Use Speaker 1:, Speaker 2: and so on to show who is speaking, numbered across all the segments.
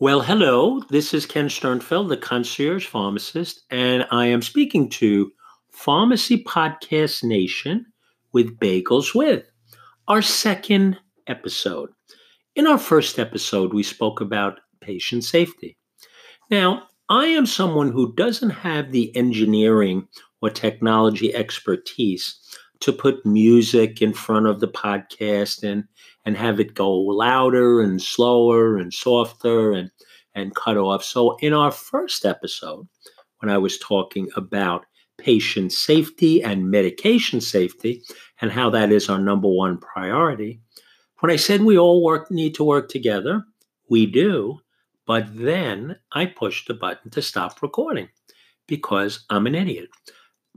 Speaker 1: Well, hello. This is Ken Sternfeld, the concierge pharmacist, and I am speaking to Pharmacy Podcast Nation with Bagels With, our second episode. In our first episode, we spoke about patient safety. Now, I am someone who doesn't have the engineering or technology expertise to put music in front of the podcast and and have it go louder and slower and softer and and cut off. So in our first episode, when I was talking about patient safety and medication safety and how that is our number one priority, when I said we all work need to work together, we do, but then I pushed the button to stop recording because I'm an idiot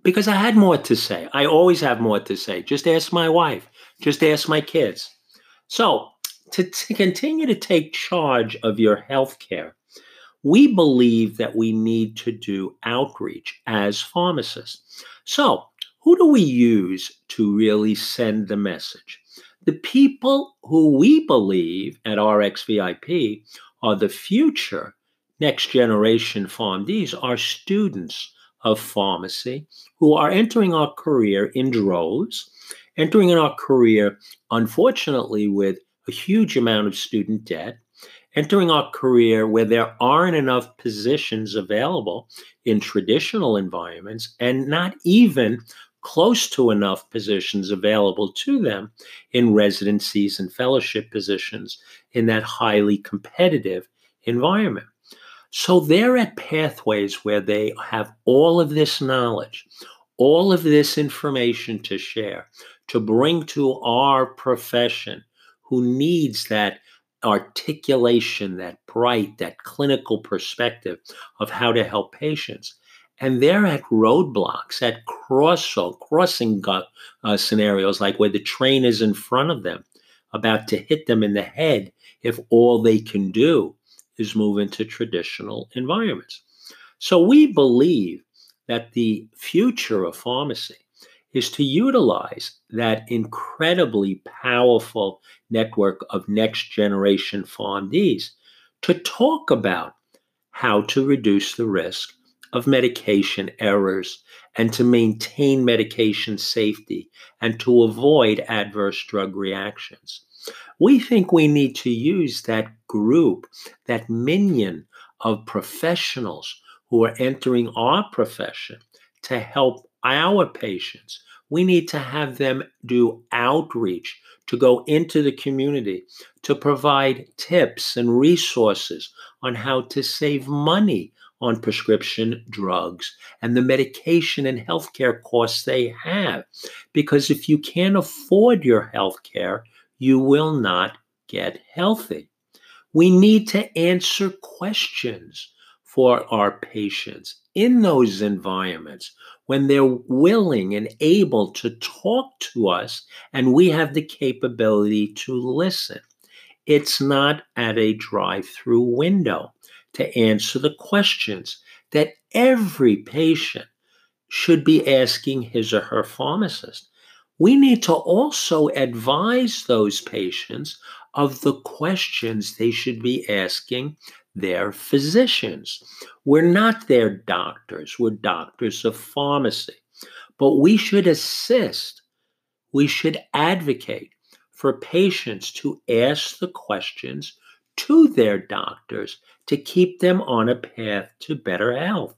Speaker 1: because I had more to say. I always have more to say. Just ask my wife, just ask my kids. So, to, to continue to take charge of your health care, we believe that we need to do outreach as pharmacists. So, who do we use to really send the message? The people who we believe at RxVIP are the future next generation PharmDs, are students of pharmacy who are entering our career in droves, entering in our career, unfortunately, with a huge amount of student debt, entering our career where there aren't enough positions available in traditional environments and not even close to enough positions available to them in residencies and fellowship positions in that highly competitive environment. So they're at pathways where they have all of this knowledge, all of this information to share, to bring to our profession who needs that articulation, that bright, that clinical perspective of how to help patients. And they're at roadblocks, at cross, crossing uh, scenarios like where the train is in front of them, about to hit them in the head if all they can do is move into traditional environments. So we believe that the future of pharmacy is to utilize that incredibly powerful network of next generation PharmDs to talk about how to reduce the risk of medication errors and to maintain medication safety and to avoid adverse drug reactions. We think we need to use that group, that minion of professionals who are entering our profession to help our patients. We need to have them do outreach to go into the community to provide tips and resources on how to save money on prescription drugs and the medication and healthcare costs they have. Because if you can't afford your healthcare, you will not get healthy. We need to answer questions for our patients in those environments when they're willing and able to talk to us and we have the capability to listen. It's not at a drive through window to answer the questions that every patient should be asking his or her pharmacist. We need to also advise those patients of the questions they should be asking their physicians. We're not their doctors, we're doctors of pharmacy. But we should assist, we should advocate for patients to ask the questions to their doctors to keep them on a path to better health.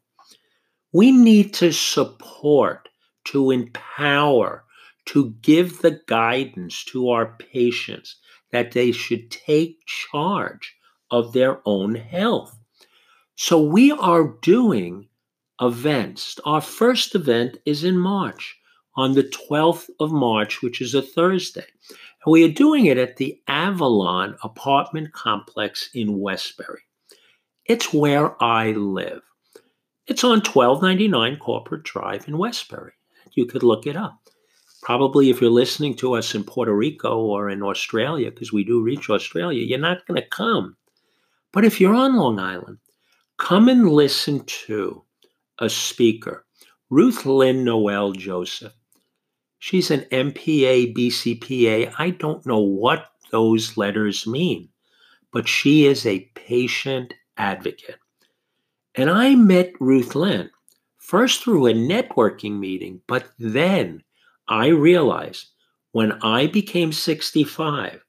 Speaker 1: We need to support, to empower, to give the guidance to our patients that they should take charge of their own health. So we are doing events. Our first event is in March, on the 12th of March, which is a Thursday. And we are doing it at the Avalon apartment complex in Westbury. It's where I live. It's on 1299 Corporate Drive in Westbury. You could look it up probably if you're listening to us in Puerto Rico or in Australia, because we do reach Australia, you're not going to come. But if you're on Long Island, come and listen to a speaker, Ruthlyn Noel-Joseph. She's an MPA, BCPA. I don't know what those letters mean, but she is a patient advocate. And I met Ruthlyn first through a networking meeting, but then I realized when I became 65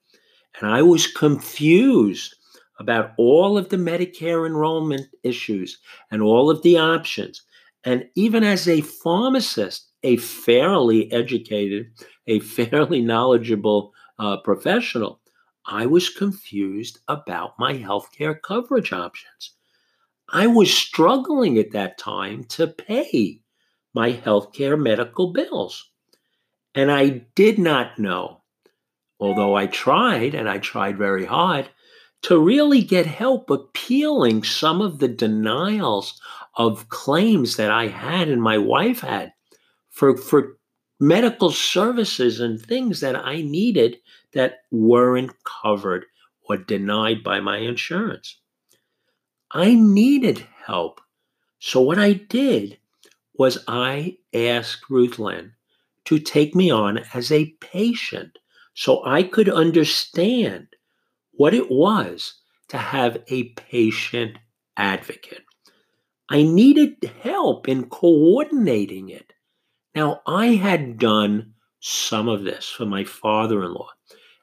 Speaker 1: and I was confused about all of the Medicare enrollment issues and all of the options. And even as a pharmacist, a fairly educated, a fairly knowledgeable uh, professional, I was confused about my healthcare coverage options. I was struggling at that time to pay my healthcare medical bills. And I did not know, although I tried and I tried very hard, to really get help appealing some of the denials of claims that I had and my wife had for, for medical services and things that I needed that weren't covered or denied by my insurance. I needed help. So, what I did was I asked Ruthlyn to take me on as a patient so I could understand what it was to have a patient advocate. I needed help in coordinating it. Now, I had done some of this for my father in law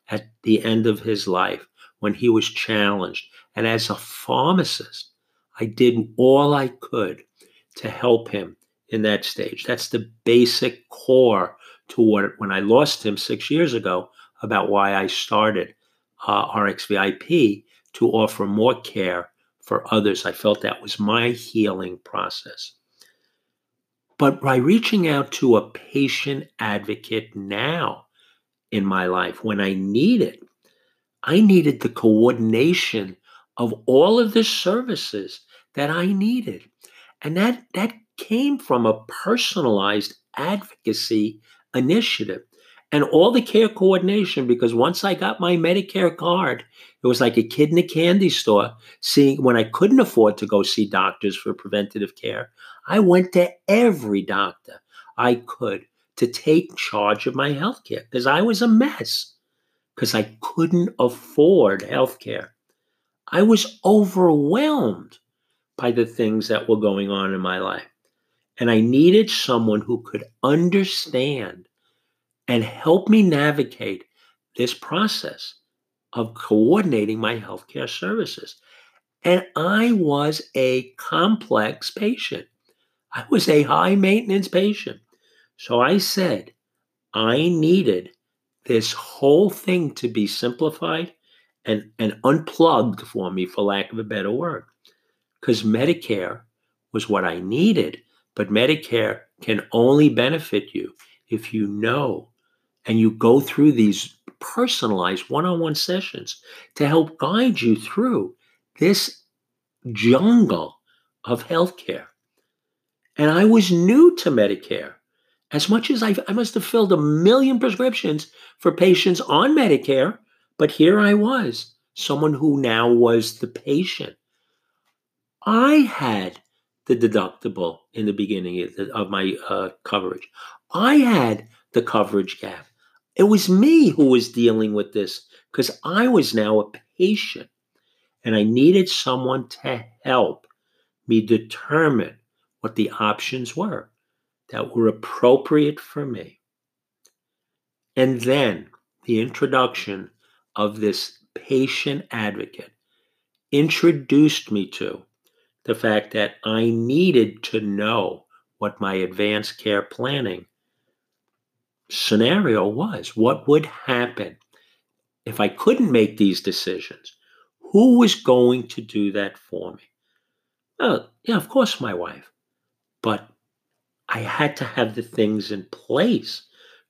Speaker 1: at the end of his life when he was challenged. And as a pharmacist, I did all I could to help him in that stage. That's the basic core to what, when I lost him six years ago, about why I started uh, RxVIP to offer more care for others. I felt that was my healing process. But by reaching out to a patient advocate now in my life when I need it, I needed the coordination of all of the services that I needed. And that, that came from a personalized advocacy initiative and all the care coordination because once I got my Medicare card, it was like a kid in a candy store seeing when I couldn't afford to go see doctors for preventative care. I went to every doctor I could to take charge of my health care because I was a mess because I couldn't afford health care. I was overwhelmed by the things that were going on in my life. And I needed someone who could understand and help me navigate this process of coordinating my healthcare services. And I was a complex patient. I was a high maintenance patient. So I said, I needed this whole thing to be simplified and, and unplugged for me, for lack of a better word. Because Medicare was what I needed, but Medicare can only benefit you if you know and you go through these personalized one on one sessions to help guide you through this jungle of healthcare. And I was new to Medicare. As much as I, I must have filled a million prescriptions for patients on Medicare, but here I was, someone who now was the patient. I had the deductible in the beginning of my uh, coverage. I had the coverage gap. It was me who was dealing with this because I was now a patient and I needed someone to help me determine what the options were that were appropriate for me. And then the introduction of this patient advocate introduced me to the fact that I needed to know what my advanced care planning scenario was. What would happen if I couldn't make these decisions? Who was going to do that for me? Well, yeah, of course, my wife. But I had to have the things in place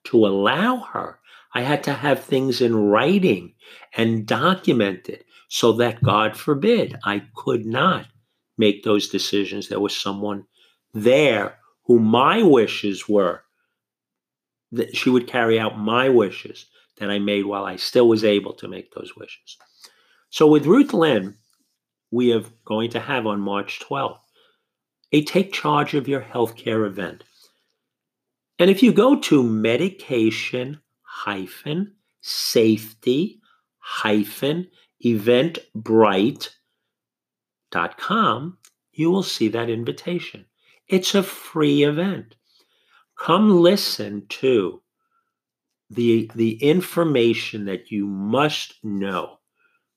Speaker 1: to allow her. I had to have things in writing and documented so that, God forbid, I could not make those decisions. There was someone there who my wishes were that she would carry out my wishes that I made while I still was able to make those wishes. So with Ruthlyn, we are going to have on March 12th a take charge of your healthcare event. And if you go to medication hyphen safety hyphen eventbrite RxVIP.com, you will see that invitation. It's a free event. Come listen to the, the information that you must know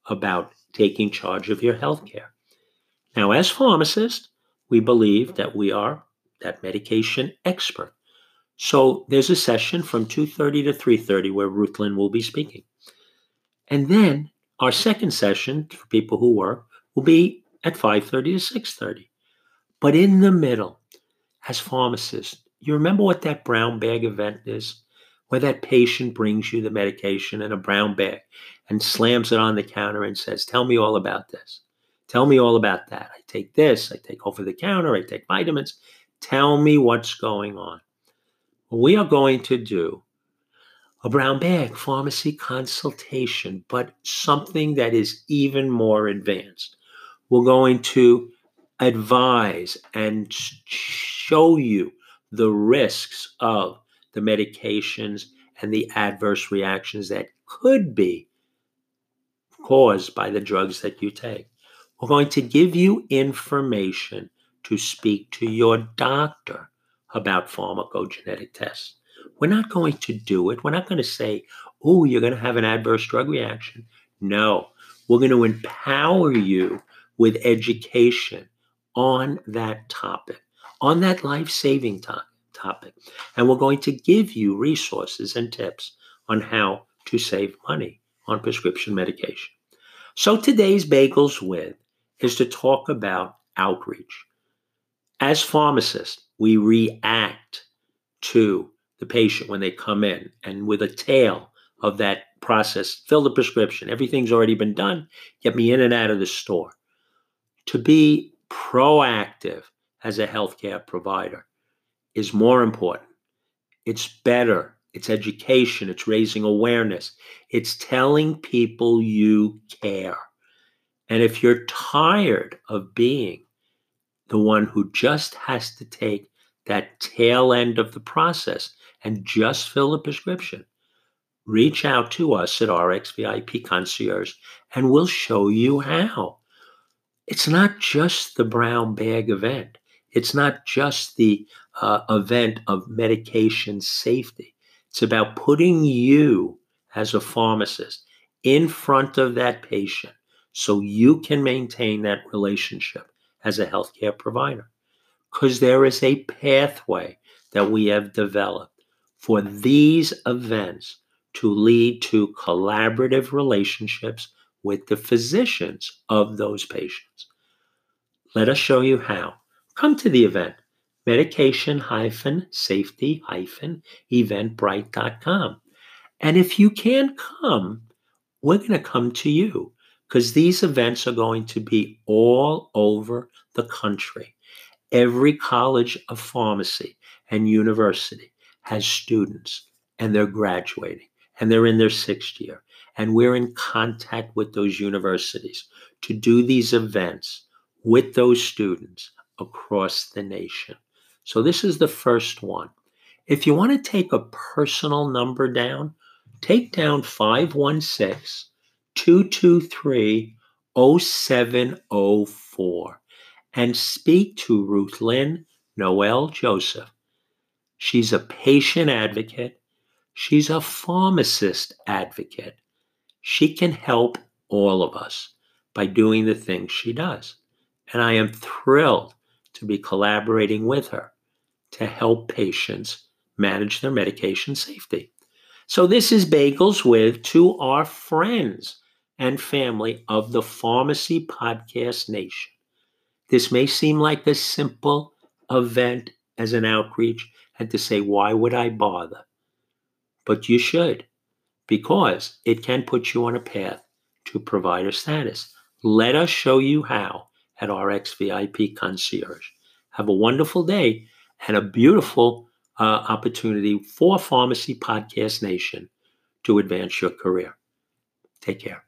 Speaker 1: about taking charge of your health care. Now, as pharmacists, we believe that we are that medication expert. So there's a session from 2:30 to 3:30 where Ruthlyn will be speaking. And then our second session for people who work will be at 5:30 to 6:30. But in the middle, as pharmacists, you remember what that brown bag event is? Where that patient brings you the medication in a brown bag and slams it on the counter and says, Tell me all about this. Tell me all about that. I take this, I take over the counter, I take vitamins. Tell me what's going on. We are going to do a brown bag pharmacy consultation, but something that is even more advanced. We're going to advise and show you the risks of the medications and the adverse reactions that could be caused by the drugs that you take. We're going to give you information to speak to your doctor about pharmacogenetic tests. We're not going to do it. We're not going to say, oh, you're going to have an adverse drug reaction. No, we're going to empower you with education on that topic, on that life saving to- topic. And we're going to give you resources and tips on how to save money on prescription medication. So today's Bagels with is to talk about outreach. As pharmacists, we react to the patient when they come in and with a tail of that process, fill the prescription. Everything's already been done. Get me in and out of the store. To be proactive as a healthcare provider is more important. It's better. It's education. It's raising awareness. It's telling people you care. And if you're tired of being the one who just has to take that tail end of the process and just fill a prescription, reach out to us at RxVIP Concierge and we'll show you how. It's not just the brown bag event. It's not just the uh, event of medication safety. It's about putting you as a pharmacist in front of that patient so you can maintain that relationship as a healthcare provider. Because there is a pathway that we have developed for these events to lead to collaborative relationships with the physicians of those patients. Let us show you how. Come to the event, medication safety eventbrite.com. And if you can't come, we're going to come to you because these events are going to be all over the country. Every college of pharmacy and university has students and they're graduating and they're in their sixth year. And we're in contact with those universities to do these events with those students across the nation. So, this is the first one. If you want to take a personal number down, take down 516 223 0704 and speak to Ruth Lynn Noel Joseph. She's a patient advocate. She's a pharmacist advocate. She can help all of us by doing the things she does. And I am thrilled to be collaborating with her to help patients manage their medication safety. So, this is Bagels with to our friends and family of the Pharmacy Podcast Nation. This may seem like a simple event as an outreach and to say, why would I bother? But you should, because it can put you on a path to provider status. Let us show you how at RxVIP Concierge. Have a wonderful day and a beautiful uh, opportunity for Pharmacy Podcast Nation to advance your career. Take care.